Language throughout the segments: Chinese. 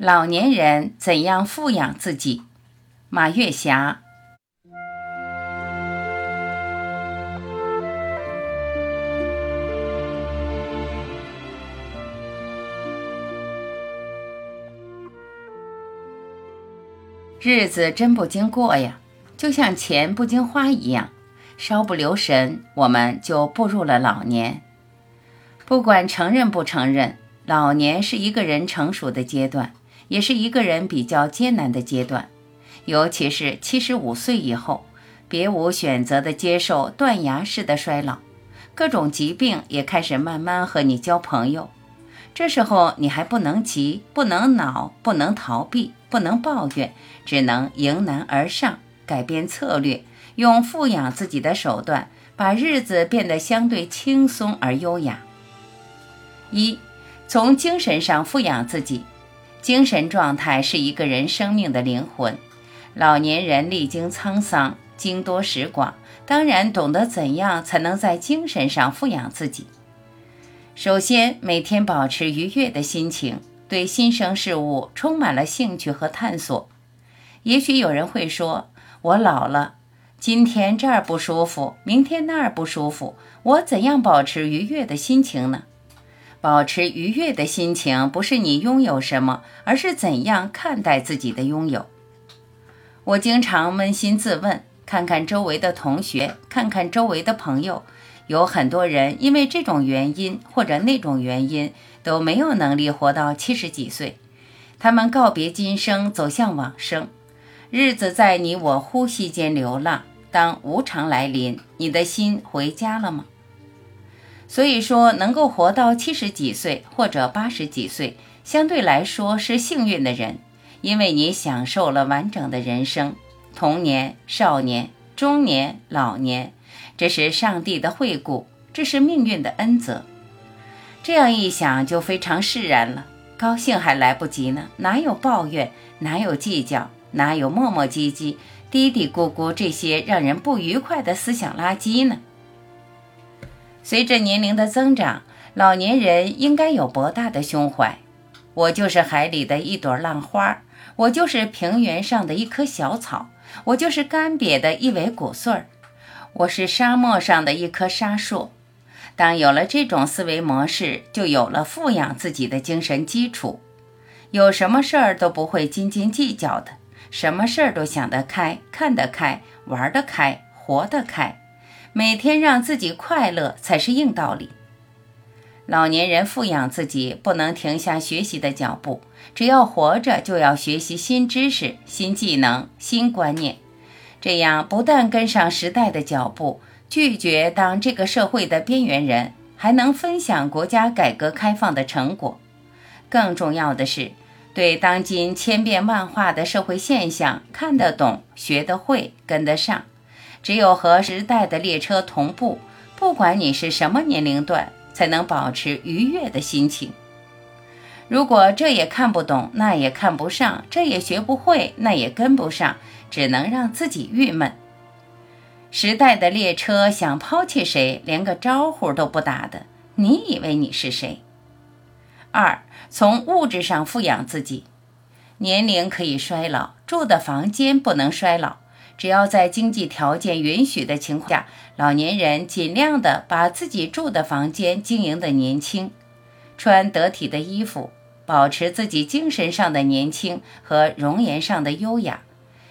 老年人怎样富养自己？马月霞。日子真不经过呀，就像钱不经花一样，稍不留神，我们就步入了老年。不管承认不承认，老年是一个人成熟的阶段，也是一个人比较艰难的阶段。尤其是七十五岁以后，别无选择的接受断崖式的衰老，各种疾病也开始慢慢和你交朋友。这时候你还不能急，不能恼，不能逃避，不能抱怨，只能迎难而上，改变策略，用富养自己的手段，把日子变得相对轻松而优雅。一，从精神上富养自己。精神状态是一个人生命的灵魂。老年人历经沧桑，经多识广，当然懂得怎样才能在精神上富养自己。首先，每天保持愉悦的心情，对新生事物充满了兴趣和探索。也许有人会说：“我老了，今天这儿不舒服，明天那儿不舒服，我怎样保持愉悦的心情呢？”保持愉悦的心情，不是你拥有什么，而是怎样看待自己的拥有。我经常扪心自问，看看周围的同学，看看周围的朋友。有很多人因为这种原因或者那种原因都没有能力活到七十几岁，他们告别今生，走向往生，日子在你我呼吸间流浪。当无常来临，你的心回家了吗？所以说，能够活到七十几岁或者八十几岁，相对来说是幸运的人，因为你享受了完整的人生，童年、少年、中年、老年。这是上帝的惠顾，这是命运的恩泽。这样一想，就非常释然了。高兴还来不及呢，哪有抱怨，哪有计较，哪有磨磨唧唧、嘀嘀咕咕这些让人不愉快的思想垃圾呢？随着年龄的增长，老年人应该有博大的胸怀。我就是海里的一朵浪花，我就是平原上的一棵小草，我就是干瘪的一尾谷穗儿。我是沙漠上的一棵沙树。当有了这种思维模式，就有了富养自己的精神基础。有什么事儿都不会斤斤计较的，什么事儿都想得开、看得开、玩得开、活得开。每天让自己快乐才是硬道理。老年人富养自己，不能停下学习的脚步。只要活着，就要学习新知识、新技能、新观念。这样不但跟上时代的脚步，拒绝当这个社会的边缘人，还能分享国家改革开放的成果。更重要的是，对当今千变万化的社会现象看得懂、学得会、跟得上。只有和时代的列车同步，不管你是什么年龄段，才能保持愉悦的心情。如果这也看不懂，那也看不上，这也学不会，那也跟不上。只能让自己郁闷。时代的列车想抛弃谁，连个招呼都不打的，你以为你是谁？二，从物质上富养自己。年龄可以衰老，住的房间不能衰老。只要在经济条件允许的情况下，老年人尽量的把自己住的房间经营的年轻，穿得体的衣服，保持自己精神上的年轻和容颜上的优雅。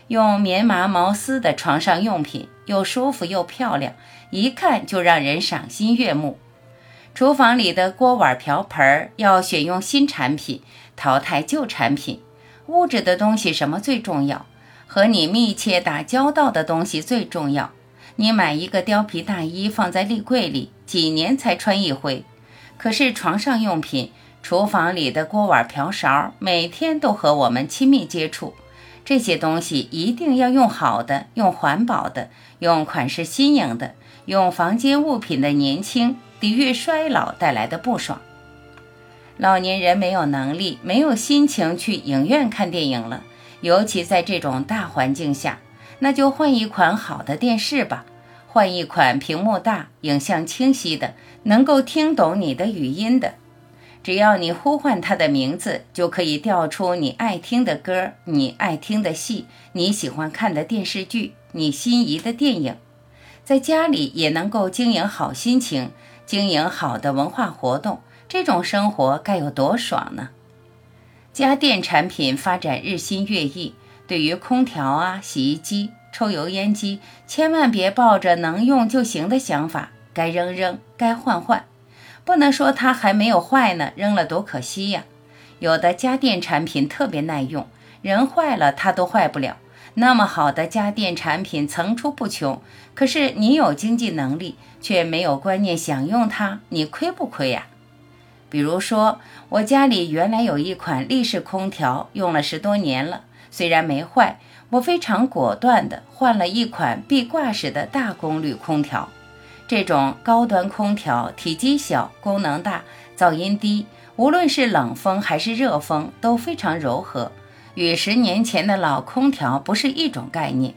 用棉麻毛丝的床上用品，又舒服又漂亮，一看就让人赏心悦目。厨房里的锅碗瓢盆要选用新产品，淘汰旧产品。物质的东西什么最重要？和你密切打交道的东西最重要。你买一个貂皮大衣放在立柜里，几年才穿一回。可是床上用品、厨房里的锅碗瓢勺，每天都和我们亲密接触。这些东西一定要用好的，用环保的，用款式新颖的，用房间物品的年轻，抵御衰老带来的不爽。老年人没有能力，没有心情去影院看电影了，尤其在这种大环境下，那就换一款好的电视吧，换一款屏幕大、影像清晰的，能够听懂你的语音的。只要你呼唤它的名字，就可以调出你爱听的歌、你爱听的戏、你喜欢看的电视剧、你心仪的电影。在家里也能够经营好心情，经营好的文化活动，这种生活该有多爽呢？家电产品发展日新月异，对于空调啊、洗衣机、抽油烟机，千万别抱着能用就行的想法，该扔扔，该换换，不能说它还没有坏呢，扔了多可惜呀。有的家电产品特别耐用，人坏了它都坏不了。那么好的家电产品层出不穷，可是你有经济能力，却没有观念享用它，你亏不亏呀？比如说，我家里原来有一款立式空调，用了十多年了，虽然没坏，我非常果断地换了一款壁挂式的大功率空调。这种高端空调体积小，功能大，噪音低，无论是冷风还是热风都非常柔和。与十年前的老空调不是一种概念。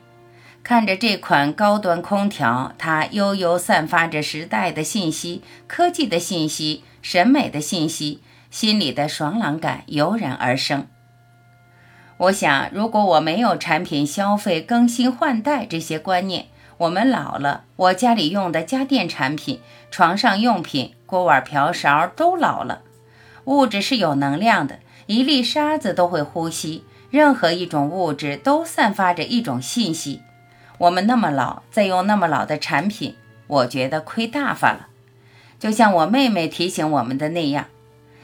看着这款高端空调，它悠悠散发着时代的信息、科技的信息、审美的信息，心里的爽朗感油然而生。我想，如果我没有产品消费、更新换代这些观念，我们老了，我家里用的家电产品、床上用品、锅碗瓢勺都老了。物质是有能量的，一粒沙子都会呼吸。任何一种物质都散发着一种信息。我们那么老，再用那么老的产品，我觉得亏大发了。就像我妹妹提醒我们的那样：“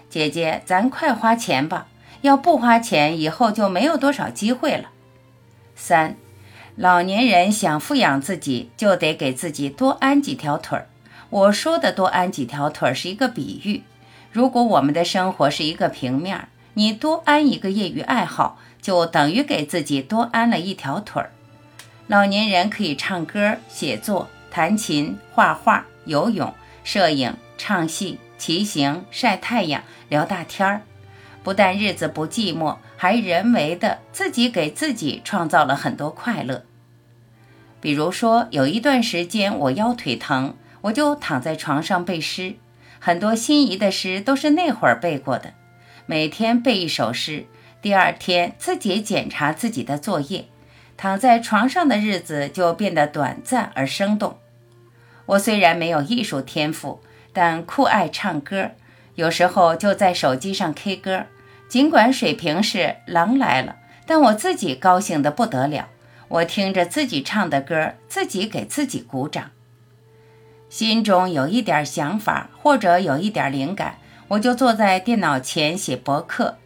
姐姐，咱快花钱吧，要不花钱，以后就没有多少机会了。”三，老年人想富养自己，就得给自己多安几条腿儿。我说的多安几条腿儿是一个比喻。如果我们的生活是一个平面，你多安一个业余爱好。就等于给自己多安了一条腿儿。老年人可以唱歌、写作、弹琴、画画、游泳、摄影、唱戏、骑行、晒太阳、聊大天儿，不但日子不寂寞，还人为的自己给自己创造了很多快乐。比如说，有一段时间我腰腿疼，我就躺在床上背诗，很多心仪的诗都是那会儿背过的，每天背一首诗。第二天自己检查自己的作业，躺在床上的日子就变得短暂而生动。我虽然没有艺术天赋，但酷爱唱歌，有时候就在手机上 K 歌。尽管水平是狼来了，但我自己高兴得不得了。我听着自己唱的歌，自己给自己鼓掌。心中有一点想法或者有一点灵感，我就坐在电脑前写博客。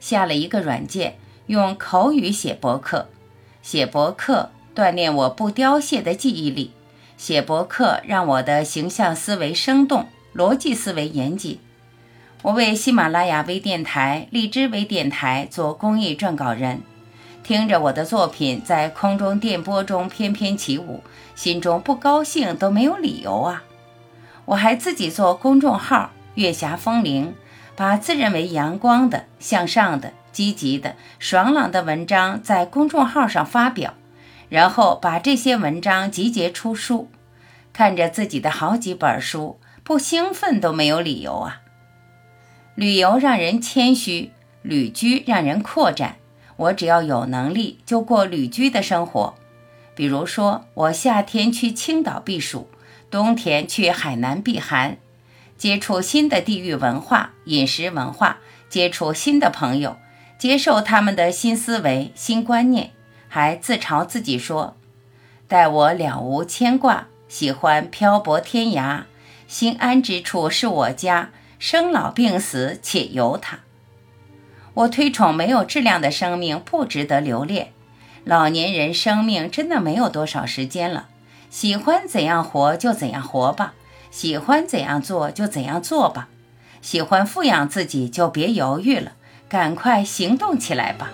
下了一个软件，用口语写博客，写博客锻炼我不凋谢的记忆力，写博客让我的形象思维生动，逻辑思维严谨。我为喜马拉雅微电台、荔枝微电台做公益撰稿人，听着我的作品在空中电波中翩翩起舞，心中不高兴都没有理由啊！我还自己做公众号“月霞风铃”。把自认为阳光的、向上的、积极的、爽朗的文章在公众号上发表，然后把这些文章集结出书。看着自己的好几本书，不兴奋都没有理由啊！旅游让人谦虚，旅居让人扩展。我只要有能力，就过旅居的生活。比如说，我夏天去青岛避暑，冬天去海南避寒。接触新的地域文化、饮食文化，接触新的朋友，接受他们的新思维、新观念，还自嘲自己说：“待我了无牵挂，喜欢漂泊天涯，心安之处是我家，生老病死且由他。”我推崇没有质量的生命不值得留恋。老年人生命真的没有多少时间了，喜欢怎样活就怎样活吧。喜欢怎样做就怎样做吧，喜欢富养自己就别犹豫了，赶快行动起来吧。